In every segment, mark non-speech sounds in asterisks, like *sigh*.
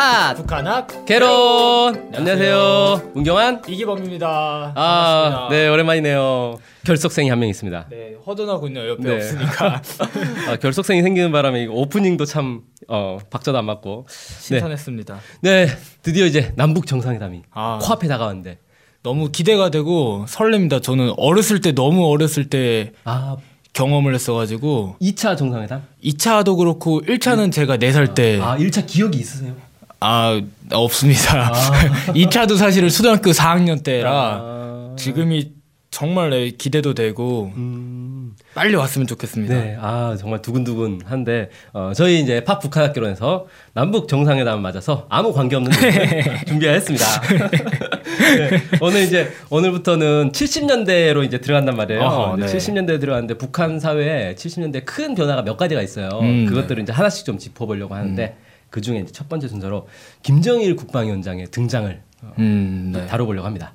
핫 북한학 개론 안녕하세요 문경환 이기범입니다. 아. 네 오랜만이네요 결석생이 한 명 있습니다 네, 허전하군요. 옆에 네. 없으니까 *laughs* 아, 결석생이 생기는 바람에 오프닝도 참 어, 박자도 안 맞고 신선했습니다. 네 드디어 이제 남북 정상회담이 아. 코앞에 다가왔는데 너무 기대가 되고 설렙니다. 저는 어렸을 때 너무 어렸을 때 아 경험을 했어가지고 2차 정상회담 2차도 그렇고 1차는 제가 4살 때 아 1차 기억이 있으세요? 아 없습니다. *laughs* 2차도 사실은 초등학교 4학년 때라 아, 지금이 정말 네, 기대도 되고 음, 빨리 왔으면 좋겠습니다. 네, 아 정말 두근두근한데 어, 저희 이제 팝 북한학교론에서 남북 정상회담을 맞아서 아무 관계 없는 *laughs* 준비했습니다. *laughs* 네, 오늘 이제 오늘부터는 70년대로 이제 들어간단 말이에요. 어허, 네. 70년대에 들어갔는데 북한 사회에 70년대 큰 변화가 몇 가지가 있어요. 음, 그것들을 이제 하나씩 좀 짚어보려고 하는데 그 중에 이제 첫 번째 순서로 김정일 국방위원장의 등장을 어, 음, 네. 다뤄보려고 합니다.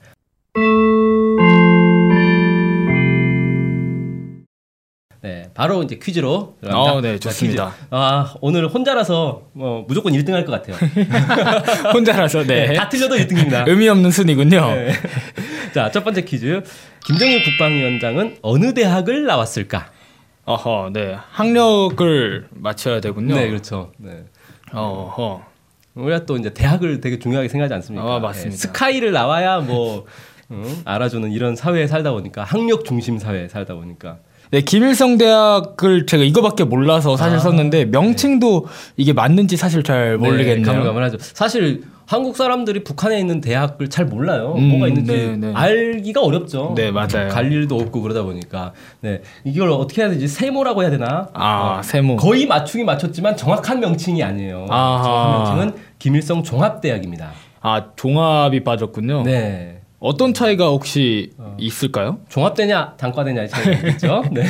네, 바로 이제 퀴즈로. 어, 네, 자, 좋습니다. 퀴즈. 아, 오늘 혼자라서 뭐 무조건 1등 할 것 같아요. *laughs* 혼자라서 네. 다 틀려도 1등입니다. *laughs* 의미 없는 순이군요. 네. 자, 첫 번째 퀴즈. 김정일 국방위원장은 어느 대학을 나왔을까? 어허, 네. 학력을 맞춰야 되군요. 네, 그렇죠. 네. 어허. 우리가 또 이제 대학을 되게 중요하게 생각하지 않습니까? 아, 맞습니다. 네, 스카이를 나와야 뭐 응? 알아주는 이런 사회에 살다 보니까 학력 중심 사회에 살다 보니까 네, 김일성 대학을 제가 이거밖에 몰라서 사실 아, 썼는데 명칭도 이게 맞는지 사실 잘 모르겠네요. 네, 가물가물하죠. 사실 한국 사람들이 북한에 있는 대학을 잘 몰라요. 음, 뭐가 있는지 네, 네. 알기가 어렵죠. 네, 맞아요. 갈 일도 없고 그러다 보니까 네 이걸 어떻게 해야 되지? 세모라고 해야 되나? 아, 세모. 거의 맞추기 맞췄지만 정확한 명칭이 아니에요. 아하. 정확한 명칭은 김일성 종합대학입니다. 아, 종합이 빠졌군요. 네. 어떤 차이가 혹시 있을까요? 종합대냐 단과대냐의 차이가 있죠. *laughs* 네.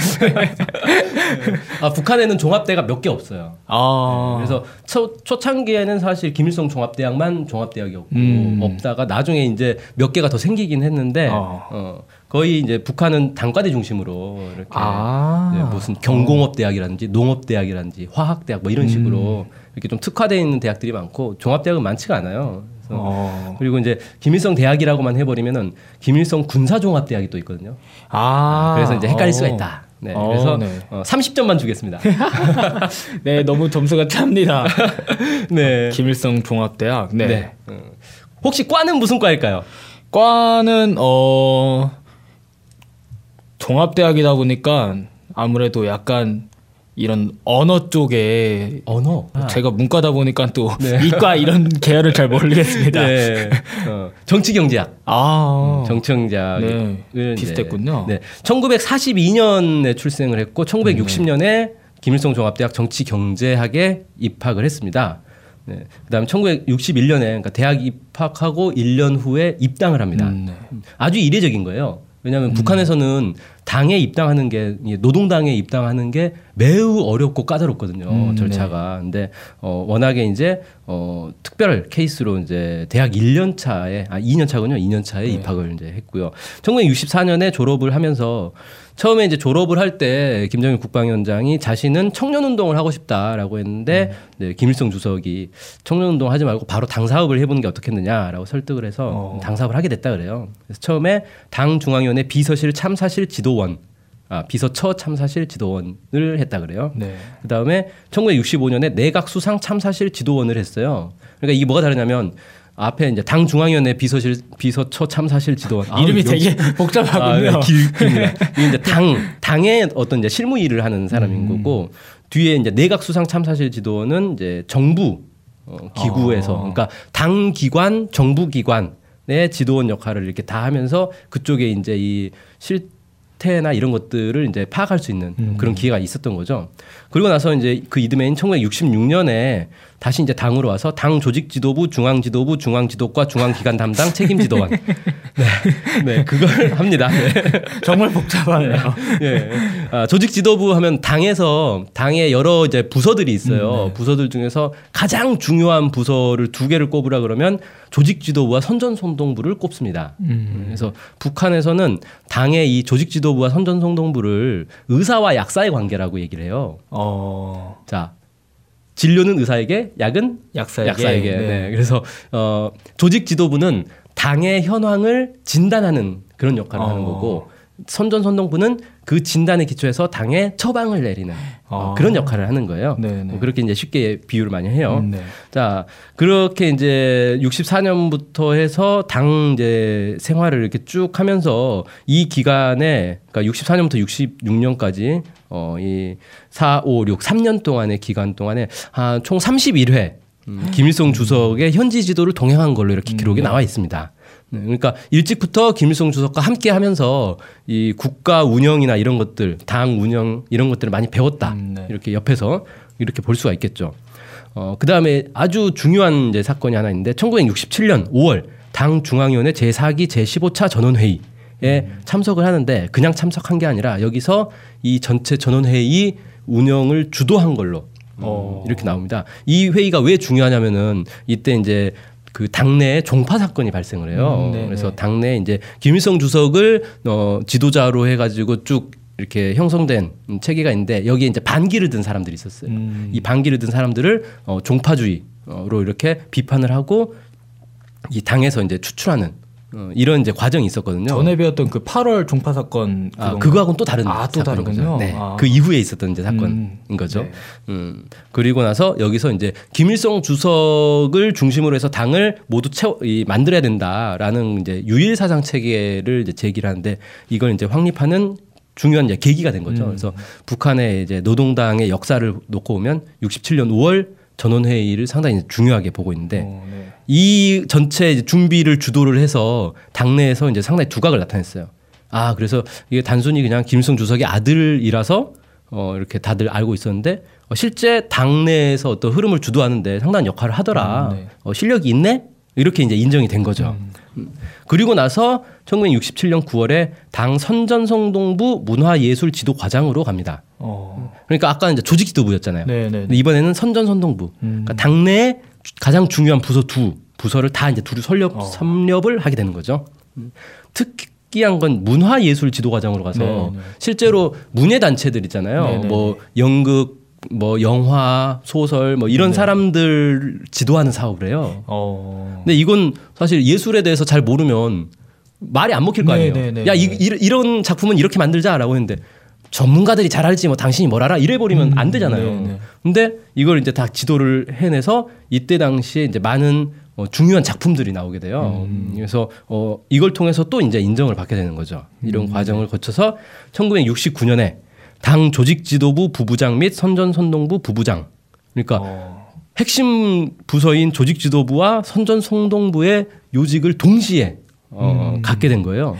아, 북한에는 종합대가 몇 개 없어요. 아. 그래서 초, 초창기에는 사실 김일성 종합대학만 종합대학이었고 음. 없다가 나중에 이제 몇 개가 더 생기긴 했는데 어. 어, 거의 이제 북한은 단과대 중심으로 이렇게 아. 네, 무슨 경공업 대학이라든지 농업 대학이라든지 화학 대학 뭐 이런 식으로 음. 이렇게 좀 특화되어 있는 대학들이 많고 종합 대학은 많지가 않아요. 그래서 어. 그리고 이제 김일성 대학이라고만 해버리면은 김일성 군사종합대학이 또 있거든요. 아. 그래서 이제 헷갈릴 수가 어. 있다. 네, 어, 그래서 네. 어, 30점만 주겠습니다. *laughs* 네, 너무 점수가 찹니다. 네. 김일성 종합대학. 네. 네. 어. 혹시 과는 무슨 과일까요? 과는 어 종합대학이다 보니까 아무래도 약간 이런 언어 쪽에 언어. 제가 문과다 보니까 또 네. *laughs* 이과 이런 계열을 잘 모르겠습니다. 네. 어, 정치경제학. 아, 정치경제학을 네. 이제- 비슷했군요. 네. 1942년에 출생을 했고 1960년에 김일성 종합대학 정치경제학에 입학을 했습니다. 네. 그다음에 1961년에 그러니까 대학 입학하고 1년 후에 입당을 합니다. 음, 네. 아주 이례적인 거예요. 왜냐하면 북한에서는 당에 입당하는 게이 노동당에 입당하는 게 매우 어렵고 까다롭거든요 음, 절차가. 근데 어 워낙에 이제 어 특별 케이스로 이제 대학 1년 차에 아 2년 차군요. 2년 차에 입학을 이제 했고요. 1964년에 졸업을 하면서 처음에 이제 졸업을 할 때 김정일 국방위원장이 자신은 청년 운동을 하고 싶다라고 했는데 네, 김일성 주석이 청년 운동 하지 말고 바로 당 사업을 해보는 게 어떻겠느냐라고 설득을 해서 어. 당 사업을 하게 됐다 그래요. 그래서 처음에 당 중앙위원회 비서실 참사실 지도 원, 아 비서처 참사실 지도원을 했다 그래요. 네. 그 다음에 1965년에 내각 수상 참사실 지도원을 했어요. 그러니까 이게 뭐가 다르냐면 앞에 이제 당 중앙위원회 비서실 비서처 참사실 지도원 아우, 이름이 역시- 되게 *laughs* 복잡하군요. 아, 네, 길. *laughs* 이게 이제 당 당의 어떤 이제 실무 일을 하는 사람인 음. 거고 뒤에 이제 내각 수상 참사실 지도원은 이제 정부 어, 기구에서 아. 그러니까 당 기관 정부 기관의 지도원 역할을 이렇게 다 하면서 그쪽에 이제 이 실 태나 이런 것들을 이제 파악할 수 있는 음. 그런 기회가 있었던 거죠. 그리고 나서 이제 그 이듬해인 1966년에 다시 이제 당으로 와서 당 조직 지도부, 중앙 지도부, 중앙 지도과, 중앙 기관 담당 책임 지도원. *laughs* 네, 네, 그걸 *laughs* 합니다. 네. 정말 복잡하네요. 예. 아, 조직 지도부 하면 당에서 당의 여러 이제 부서들이 있어요. 부서들 중에서 가장 중요한 부서를 두 개를 꼽으라 그러면 조직 지도부와 선전송동부를 꼽습니다. 그래서 북한에서는 당의 이 조직 지도부와 선전송동부를 의사와 약사의 관계라고 얘기를 해요. 어. 자, 진료는 의사에게, 약은 약사에게. 약사에게. 네. 네. 그래서 어, 조직 지도부는 당의 현황을 진단하는 그런 역할을 하는 어. 거고 선전선동부는 그 진단에 기초해서 당에 처방을 내리는 어, 아. 그런 역할을 하는 거예요. 네, 네. 뭐 그렇게 이제 쉽게 비유를 많이 해요. 음, 네. 자, 그렇게 이제 64년부터 해서 당 이제 생활을 이렇게 쭉 하면서 이 기간에 그러니까 64년부터 66년까지 어, 이 4, 5, 6, 3년 동안의 기간 동안에 한총 31회 음, 김일성 주석의 현지 지도를 동행한 걸로 이렇게 기록이 나와 있습니다. 네, 그러니까 일찍부터 김일성 주석과 함께 하면서 이 국가 운영이나 이런 것들, 당 운영 이런 것들을 많이 배웠다. 음, 네. 이렇게 옆에서 이렇게 볼 수가 있겠죠. 어, 그 다음에 아주 중요한 이제 사건이 하나 있는데 1967년 5월 당 중앙위원회 제4기 제15차 전원회의에 음. 참석을 하는데 그냥 참석한 게 아니라 여기서 이 전체 전원회의 운영을 주도한 걸로 음, 어. 이렇게 나옵니다. 이 회의가 왜 중요하냐면은 이때 이제 그 당내에 종파 사건이 발생을 해요. 음, 네네. 그래서 당내 이제 김일성 주석을 어 지도자로 해가지고 쭉 이렇게 형성된 음, 체계가 있는데 여기에 이제 반기를 든 사람들이 있었어요. 음. 이 반기를 든 사람들을 어, 종파주의로 이렇게 비판을 하고 이 당에서 이제 추출하는 어, 이런 이제 과정이 있었거든요. 전에 배웠던 그 8월 종파 사건 아? 그거하고는 또 다른 아, 또. 거죠. 네. 아. 그 이후에 있었던 이제 사건인 음. 거죠. 네. 음. 그리고 나서 여기서 이제 김일성 주석을 중심으로 해서 당을 모두 채워 이, 만들어야 된다라는 이제 유일 사상 체계를 이제 제기를 하는데 이걸 이제 확립하는 중요한 이제 계기가 된 거죠. 음. 그래서 북한의 이제 노동당의 역사를 놓고 보면 67년 5월 전원회의를 상당히 중요하게 보고 있는데 어, 네. 이 전체 준비를 주도를 해서 당내에서 이제 상당히 두각을 나타냈어요. 아 그래서 이게 단순히 그냥 김일성 주석의 아들이라서 어 이렇게 다들 알고 있었는데 어, 실제 당내에서 어떤 흐름을 주도하는데 상당한 역할을 하더라. 음, 네. 어, 실력이 있네. 이렇게 이제 인정이 된 거죠. 음. 그리고 나서 1967년 9월에 당 선전성동부 문화예술 지도 과장으로 갑니다. 어. 그러니까 아까는 이제 조직 지도부였잖아요. 네, 네. 이번에는 선전선동부. 음. 그러니까 당내에 주- 가장 중요한 부서 두 부서를 다 이제 두루 설립 어. 섭렵을 하게 되는 거죠. 음. 특이한 건 문화 예술 지도 과정으로 가서 네, 네. 실제로 문예 단체들 있잖아요. 네, 네, 뭐 연극, 뭐 영화, 소설, 뭐 이런 네. 사람들 지도하는 사업을 해요. 어. 근데 이건 사실 예술에 대해서 잘 모르면 말이 안 먹힐 거 네, 아니에요. 네, 네, 야, 이, 네. 이, 이런 작품은 이렇게 만들자라고 했는데 전문가들이 잘 알지 뭐 당신이 뭘 알아 이래 버리면 음, 안 되잖아요. 네, 네. 근데 이걸 이제 다 지도를 해내서 이때 당시에 이제 많은 어, 중요한 작품들이 나오게 돼요. 음. 그래서 어, 이걸 통해서 또 이제 인정을 받게 되는 거죠. 이런 음. 과정을 거쳐서 1969년에 당 조직 지도부 부부장 및 선전선동부 부부장 그러니까 어. 핵심 부서인 조직 지도부와 선전 성동부의 요직을 동시에 어, 음. 갖게 된 거예요.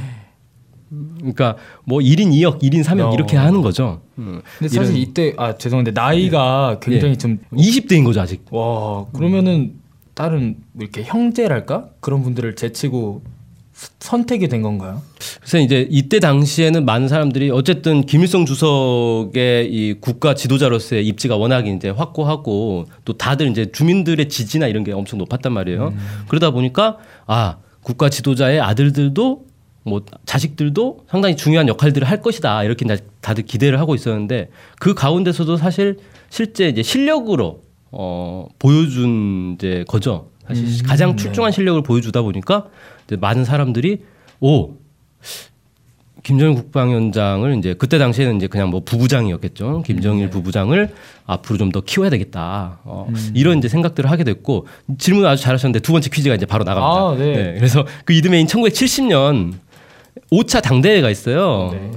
그러니까 뭐 1인 2역, 1인 3역 어. 이렇게 하는 거죠. 음. 근데 사실 이때 아 죄송한데 나이가 굉장히 예. 좀 20대인 거죠 아직. 와 그러면은 다른 뭐 이렇게 형제랄까 그런 분들을 제치고 스- 선택이 된 건가요? 그래서 이제 이때 당시에는 많은 사람들이 어쨌든 김일성 주석의 이 국가 지도자로서의 입지가 워낙 이제 확고하고 또 다들 이제 주민들의 지지나 이런 게 엄청 높았단 말이에요. 그러다 보니까 아 국가 지도자의 아들들도 뭐 자식들도 상당히 중요한 역할들을 할 것이다 이렇게 다들 기대를 하고 있었는데 그 가운데서도 사실 실제 이제 실력으로 어 보여준 이제 거죠. 사실 음, 가장 네. 출중한 실력을 보여주다 보니까 이제 많은 사람들이 오 김정일 국방위원장을 이제 그때 당시에는 이제 그냥 뭐 부부장이었겠죠. 김정일 부부장을 앞으로 좀 더 키워야 되겠다. 어, 이런 이제 생각들을 하게 됐고 질문 아주 잘하셨는데 두 번째 퀴즈가 이제 바로 나갑니다. 아, 네. 그래서 그 이듬해인 1970년 5차 당대회가 있어요. 네.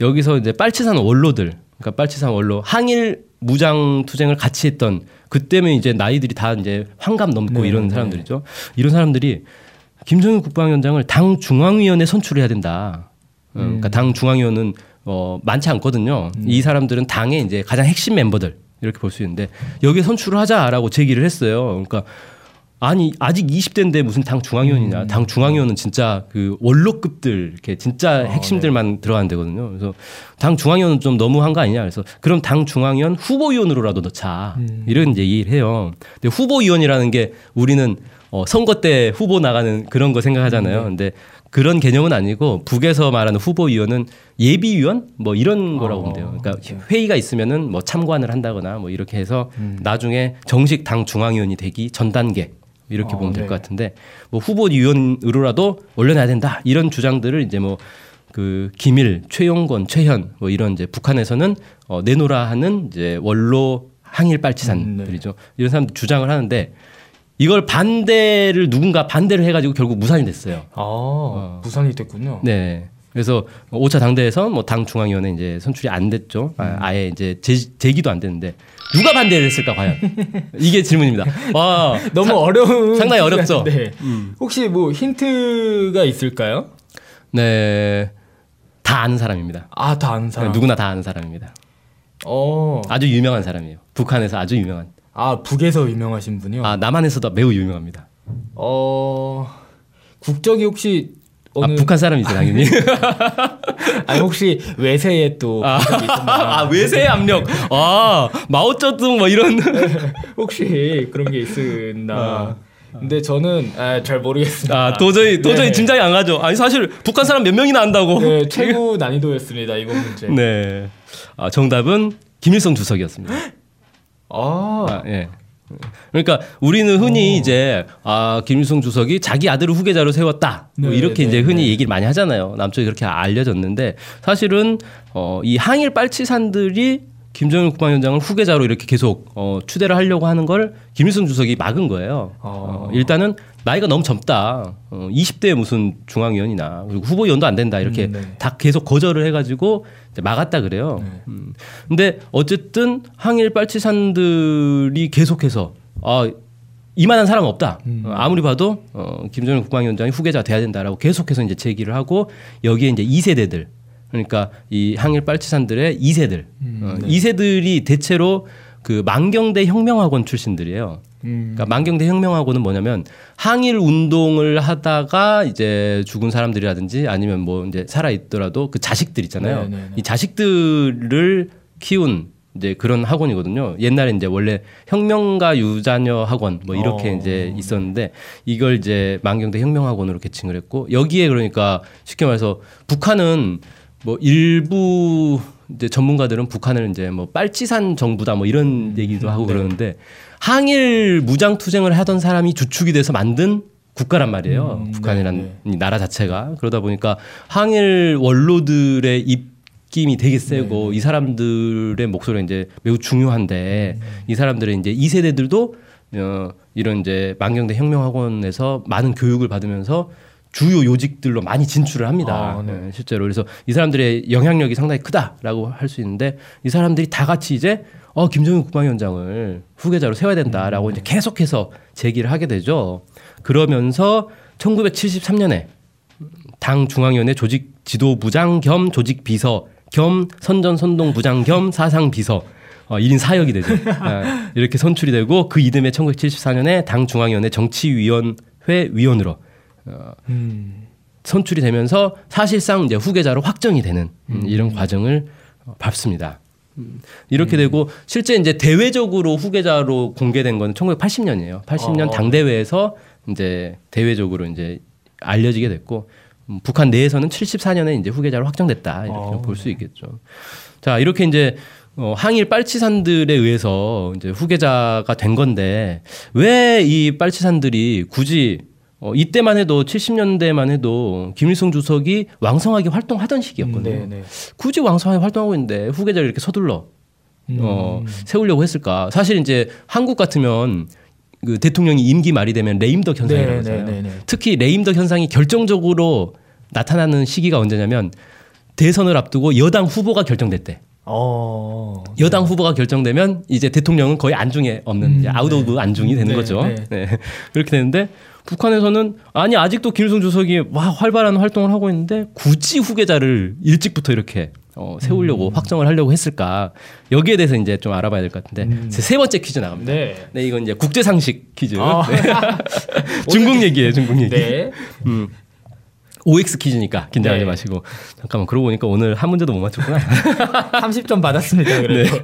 여기서 이제 빨치산 원로들, 그러니까 빨치산 원로 항일 무장 투쟁을 같이 했던 그때면 이제 나이들이 다 이제 환갑 넘고 네, 이런 네. 사람들이죠. 이런 사람들이 김정일 국방위원장을 당 중앙위원회 선출해야 된다. 어, 그러니까 음. 당 중앙위원은 어, 많지 않거든요. 이 사람들은 당의 이제 가장 핵심 멤버들 이렇게 볼 수 있는데 여기에 선출을 하자라고 제기를 했어요. 그러니까 아니 아직 20대인데 무슨 당 음. 중앙위원이냐? 당 중앙위원은 진짜 그 원로급들 이렇게 진짜 아, 핵심들만 들어가는 데거든요. 그래서 당 중앙위원은 좀 너무한 거 아니냐? 그래서 그럼 당 중앙위원 후보위원으로라도 넣자 음. 이런 얘기를 해요. 근데 후보위원이라는 게 우리는 어, 선거 때 후보 나가는 그런 거 음, 생각하잖아요. 네. 근데 그런 개념은 아니고 북에서 말하는 후보위원은 예비위원 뭐 이런 거라고 보면 돼요. 그러니까 네. 회의가 있으면은 뭐 참관을 한다거나 뭐 이렇게 해서 음. 나중에 정식 당 중앙위원이 되기 전 단계 이렇게 어, 보면 될 네. 것 같은데 뭐 후보 위원으로라도 올려놔야 된다 이런 주장들을 이제 뭐 그 김일, 최용건, 최현 뭐 이런 이제 북한에서는 어, 내놓으라 하는 이제 원로 항일 빨치산들이죠. 이런 사람들 주장을 하는데 이걸 반대를 누군가 반대를 해가지고 결국 무산이 됐어요. 아 무산이 됐군요. 네. 그래서 5차 당대에서 뭐 당 중앙위원회 이제 선출이 안 됐죠. 아, 아예 이제 제, 제기도 안 됐는데 누가 반대를 했을까 과연 *laughs* 이게 질문입니다. 와 *laughs* 너무 어려운 상당히 어렵죠? *laughs* 네. 혹시 뭐 힌트가 있을까요? 네. 다 아는 사람입니다. 아 다 아는 사람. 누구나 다 아는 사람입니다. 어. 아주 유명한 사람이에요. 북한에서 아주 유명한. 아 북에서 유명하신 분이요. 아 남한에서도 매우 유명합니다. 어 국적이 혹시 아 북한 사람이죠 당연히. *laughs* 아니 혹시 외세에 또 있었나? 아 외세의 압력. 아 마오쩌둥 뭐 이런. *laughs* 혹시 그런 게 있었나? 근데 저는 아, 잘 모르겠습니다. 아 도저히 도저히 네. 짐작이 안 가죠. 아니 사실 북한 사람 몇 명이나 안다고. 네, 최고 난이도였습니다 이번 문제. 네. 아, 정답은 김일성 주석이었습니다. 아, 아, 예. 그러니까 우리는 흔히 이제 아 김일성 주석이 자기 아들을 후계자로 세웠다. 뭐 네, 이렇게 네, 이제 흔히 네. 얘기를 많이 하잖아요. 남쪽에 그렇게 알려졌는데 사실은 어, 이 항일 빨치산들이 김정일 국방위원장을 후계자로 이렇게 계속 어, 추대를 하려고 하는 걸 김일성 주석이 막은 거예요. 어. 어, 일단은 나이가 너무 젊다. 어, 20대에 무슨 중앙위원이나 그리고 후보위원도 안 된다 이렇게 음, 네. 다 계속 거절을 해가지고 이제 막았다 그래요. 네. 음. 근데 어쨌든 항일 빨치산들이 계속해서 아 이만한 사람 없다. 음. 어, 아무리 봐도 어, 김정일 국방위원장이 후계자 돼야 된다라고 계속해서 이제 제기를 하고 여기에 이제 2세대들 그러니까 이 항일 빨치산들의 2세들 음, 어, 네. 2세들이 대체로 그 만경대 혁명학원 출신들이에요. 음, 그러니까 만경대 혁명학원은 뭐냐면 항일 운동을 하다가 이제 죽은 사람들이라든지 아니면 뭐 이제 살아 있더라도 그 자식들 있잖아요. 네, 네, 네. 이 자식들을 키운 이제 그런 학원이거든요. 옛날에 이제 원래 혁명가 유자녀 학원 뭐 이렇게 어. 이제 있었는데 이걸 이제 만경대 혁명학원으로 개칭을 했고 여기에 그러니까 쉽게 말해서 북한은 뭐 일부 이제 전문가들은 북한을 이제 뭐 빨치산 정부다 뭐 이런 얘기도 하고 네. 그러는데 항일 무장 투쟁을 하던 사람이 주축이 돼서 만든 국가란 말이에요. 음, 북한이란 네, 이 나라 자체가 그러다 보니까 항일 원로들의 입김이 되게 세고 네. 이 사람들의 목소리가 이제 매우 중요한데 음. 이 사람들의 이제 이 세대들도 어, 이런 이제 만경대 혁명학원에서 많은 교육을 받으면서 주요 요직들로 많이 진출을 합니다. 아, 네. 예, 실제로 그래서 이 사람들의 영향력이 상당히 크다라고 할 수 있는데 이 사람들이 다 같이 이제 어 김정일 국방위원장을 후계자로 세워야 된다라고 음. 이제 계속해서 제기를 하게 되죠. 그러면서 1973년에 당 중앙위원회 조직 지도부장 겸 조직 비서 겸 선전 선동 부장 겸 사상 비서 어, 1인 사역이 되죠. 아, *laughs* 이렇게 선출이 되고 그 이듬해 1974년에 당 중앙위원회 정치위원회 위원으로 어, 음, 선출이 되면서 사실상 이제 후계자로 확정이 되는 음, 음. 이런 과정을 어, 밟습니다. 음, 이렇게 되고 실제 이제 대외적으로 후계자로 공개된 건 1980년이에요. 80년 어. 당대회에서 이제 대외적으로 이제 알려지게 됐고 음, 북한 내에서는 74년에 이제 후계자로 확정됐다 이렇게 어, 볼수 있겠죠. 자 이렇게 이제 어, 항일 빨치산들에 의해서 이제 후계자가 된 건데 왜 이 빨치산들이 굳이 어, 이때만 해도 70년대만 해도 김일성 주석이 왕성하게 활동하던 시기였거든요. 네, 네. 굳이 왕성하게 활동하고 있는데 후계자를 이렇게 서둘러 어, 음. 세우려고 했을까? 사실 이제 한국 같으면 그 대통령이 임기 말이 되면 레임덕 현상이라고 네, 하잖아요. 네, 네, 네. 특히 레임덕 현상이 결정적으로 나타나는 시기가 언제냐면 대선을 앞두고 여당 후보가 결정됐대. 어. 여당 후보가 결정되면 이제 대통령은 거의 안중에 없는 음, out of 안중이 되는 네, 거죠. 네. 네. 그렇게 되는데 북한에서는 아니 아직도 김일성 주석이 와 활발한 활동을 하고 있는데 굳이 후계자를 일찍부터 이렇게 어, 세우려고 음. 확정을 하려고 했을까 여기에 대해서 이제 좀 알아봐야 될 것 같은데 음. 제세 번째 퀴즈 나갑니다. 네. 네, 이건 이제 국제 상식 퀴즈. 아. 네. *laughs* 중국 얘기예요, 중국 얘기. 네. 음. OX 퀴즈니까 긴장하지 네. 마시고 잠깐만 그러고 보니까 오늘 한 문제도 못 맞췄구나. *laughs* 30점 받았습니다. 그래도.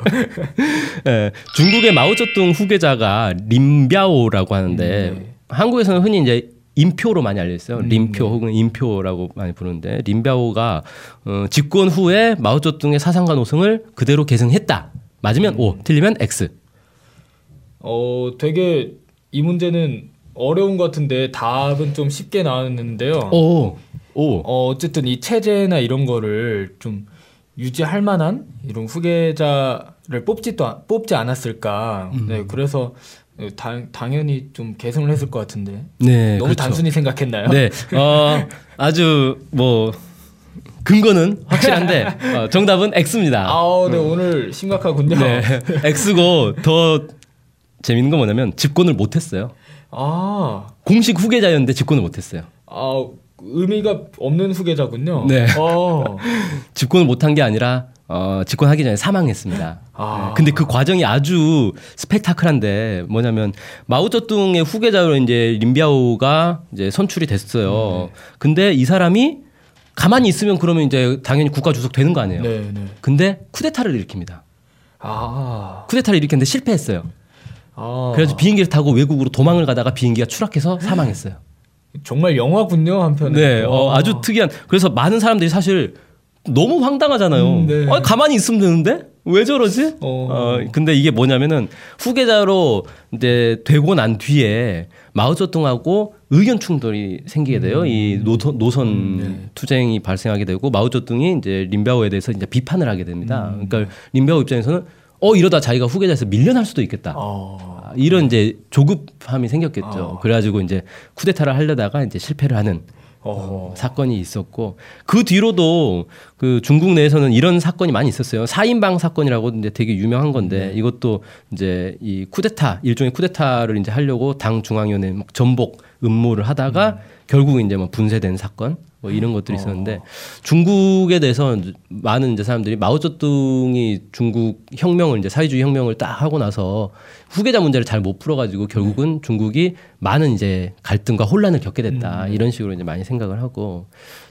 *laughs* 예, 중국의 마오쩌둥 후계자가 림비아오라고 하는데 음, 네. 한국에서는 흔히 이제 인표로 많이 알려 있어요. 음, 림표 네. 혹은 인표라고 많이 부르는데 림바오가 어, 집권 후에 마오쩌둥의 사상과 노선을 그대로 계승했다. 맞으면 음. O, 틀리면 X. 어, 되게 이 문제는 어려운 것 같은데 답은 좀 쉽게 나왔는데요. 오, 오. 어, 어쨌든 이 체제나 이런 거를 좀 유지할 만한 이런 후계자를 뽑지도 안- 뽑지 않았을까. 음. 네, 그래서 당, 당연히 좀 개선을 했을 것 같은데 네, 너무 그렇죠. 단순히 생각했나요? 네, 어, 아주 뭐 근거는 확실한데 어, 정답은 X입니다. 아, 네 오늘 심각하군요. 네, *laughs* X고 더 재밌는 건 뭐냐면 집권을 못 했어요. 아, 공식 후계자였는데 집권을 못 했어요. 아 의미가 없는 후계자군요. 네. 어. *laughs* 집권을 못한 게 아니라 어, 집권하기 전에 사망했습니다. 아. 네, 근데 그 과정이 아주 스펙타클한데 뭐냐면 마오쩌둥의 후계자로 이제 림비아오가 이제 선출이 됐어요. 근데 이 사람이 가만히 있으면 그러면 이제 당연히 국가 주석 되는 거 아니에요. 네, 네. 근데 쿠데타를 일으킵니다. 아, 쿠데타를 일으켰는데 실패했어요. 아. 그래서 비행기를 타고 외국으로 도망을 가다가 비행기가 추락해서 사망했어요. 정말 영화군요 한편에. 네, 어, 아주 특이한. 그래서 많은 사람들이 사실 너무 황당하잖아요. 음, 네. 아, 가만히 있으면 되는데 왜 저러지? 어. 어, 근데 이게 뭐냐면은 후계자로 이제 되고 난 뒤에 마오쩌둥하고 의견 충돌이 생기게 돼요. 이 노선, 노선 음, 네. 투쟁이 발생하게 되고 마오쩌둥이 이제 림바오에 대해서 이제 비판을 하게 됩니다. 음. 그러니까 림바오 입장에서는 어 이러다 자기가 후계자에서 밀려날 수도 있겠다. 어. 아, 이런 이제 조급함이 생겼겠죠. 어. 그래가지고 이제 쿠데타를 하려다가 이제 실패를 하는 어. 사건이 있었고 그 뒤로도 그 중국 내에서는 이런 사건이 많이 있었어요. 사인방 사건이라고 이제 되게 유명한 건데 이것도 이제 이 쿠데타 일종의 쿠데타를 이제 하려고 당 중앙위원회 막 전복 음모를 하다가 결국 이제 뭐 분쇄된 사건 뭐 이런 것들이 있었는데 중국에 대해서 많은 이제 사람들이 마오쩌둥이 중국 혁명을 이제 사회주의 혁명을 딱 하고 나서 후계자 문제를 잘 못 풀어가지고 결국은 중국이 많은 이제 갈등과 혼란을 겪게 됐다. 이런 식으로 이제 많이 생각을 하고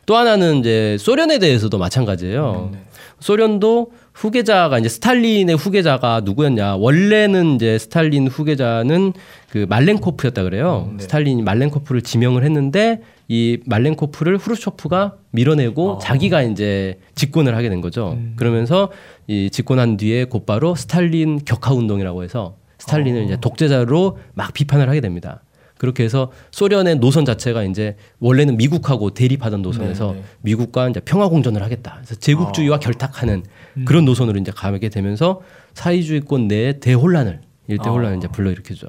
또 하나는 이제 소련에 대해서도 마찬가지예요. 소련도 후계자가 이제 스탈린의 후계자가 누구였냐? 원래는 이제 스탈린 후계자는 그 말렌코프였다 그래요. 스탈린이 말렌코프를 지명을 했는데 이 말렌코프를 후르초프가 밀어내고 자기가 이제 집권을 하게 된 거죠. 그러면서 이 집권한 뒤에 곧바로 스탈린 격하 운동이라고 해서 스탈린을 이제 독재자로 막 비판을 하게 됩니다. 그렇게 해서 소련의 노선 자체가 이제 원래는 미국하고 대립하던 노선에서 네, 네. 미국과 이제 평화 공존을 하겠다. 그래서 제국주의와 결탁하는 그런 노선으로 이제 가게 되면서 사회주의권 내에 대혼란을 일대 혼란을 이제 불러일으키죠.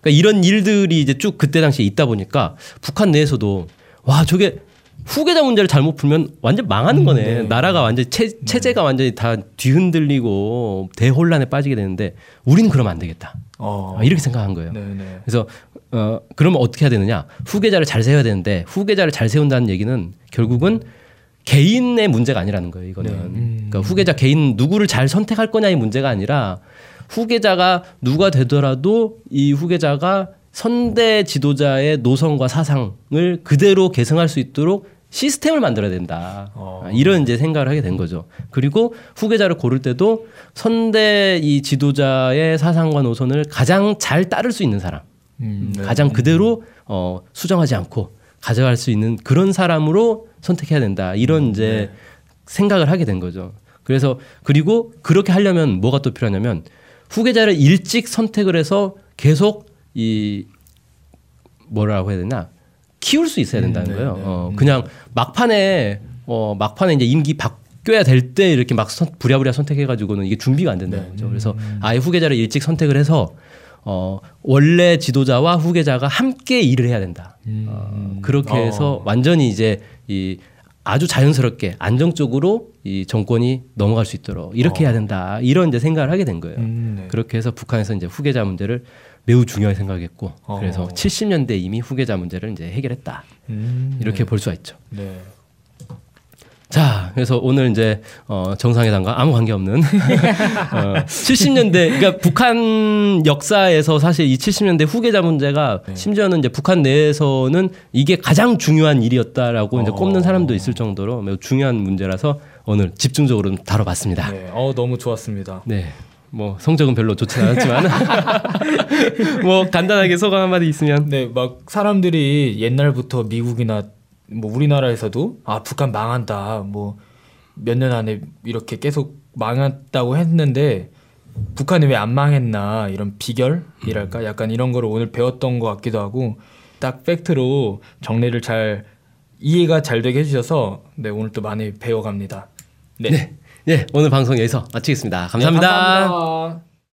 그러니까 이런 일들이 이제 쭉 그때 당시에 있다 보니까 북한 내에서도 와 저게 후계자 문제를 잘못 풀면 완전 망하는 거네. 나라가 완전 체, 체제가 완전히 다 뒤흔들리고 대혼란에 빠지게 되는데 우리는 그러면 안 되겠다. 어. 아, 이렇게 생각한 거예요. 네, 네. 그래서 어 그러면 어떻게 해야 되느냐? 후계자를 잘 세워야 되는데 후계자를 잘 세운다는 얘기는 결국은 개인의 문제가 아니라는 거예요. 이거는 그러니까 후계자 개인 누구를 잘 선택할 거냐의 문제가 아니라 후계자가 누가 되더라도 이 후계자가 선대 지도자의 노선과 사상을 그대로 계승할 수 있도록 시스템을 만들어야 된다. 어. 아, 이런 이제 생각을 하게 된 거죠. 그리고 후계자를 고를 때도 선대 이 지도자의 사상과 노선을 가장 잘 따를 수 있는 사람, 음, 네. 가장 그대로 어, 수정하지 않고 가져갈 수 있는 그런 사람으로 선택해야 된다. 이런 이제 생각을 하게 된 거죠. 그래서 그리고 그렇게 하려면 뭐가 또 필요하냐면 후계자를 일찍 선택을 해서 계속 이 뭐라고 해야 되나 키울 수 있어야 된다는 네, 거예요. 네. 어, 그냥 막판에 어, 막판에 이제 임기 바뀌어야 될 때 이렇게 막 선, 부랴부랴 선택해가지고는 이게 준비가 안 된다는 거죠. 그래서 아예 후계자를 일찍 선택을 해서 어, 원래 지도자와 후계자가 함께 일을 해야 된다. 어, 그렇게 해서 어. 완전히 이제 이 아주 자연스럽게 안정적으로 이 정권이 넘어갈 수 있도록 이렇게 해야 된다. 이런 이제 생각을 하게 된 거예요. 음, 네. 그렇게 해서 북한에서 이제 후계자 문제를 매우 중요하게 생각했고 어. 그래서 70년대 이미 후계자 문제를 이제 해결했다. 음, 이렇게 볼 수가 있죠. 네. 자, 그래서 오늘 이제 어, 정상회담과 아무 관계 없는 *laughs* 어, 70년대 그러니까 북한 역사에서 사실 이 70년대 후계자 문제가 네. 심지어는 이제 북한 내에서는 이게 가장 중요한 일이었다라고 이제 어. 꼽는 사람도 있을 정도로 매우 중요한 문제라서 오늘 집중적으로 좀 다뤄봤습니다. 네. 어 너무 좋았습니다. 네. 뭐 성적은 별로 좋지 않았지만 *laughs* 뭐 간단하게 소감 한마디 있으면 네, 막 사람들이 옛날부터 미국이나 뭐 우리나라에서도 아 북한 망한다 뭐 몇 년 안에 이렇게 계속 망했다고 했는데 북한이 왜 안 망했나 이런 비결이랄까 약간 이런 거를 오늘 배웠던 것 같기도 하고 딱 팩트로 정리를 잘 이해가 잘 되게 해주셔서 네 오늘 또 많이 배워갑니다. 네, 네. 예, 오늘 방송 여기서 마치겠습니다 감사합니다. 네, 감사합니다.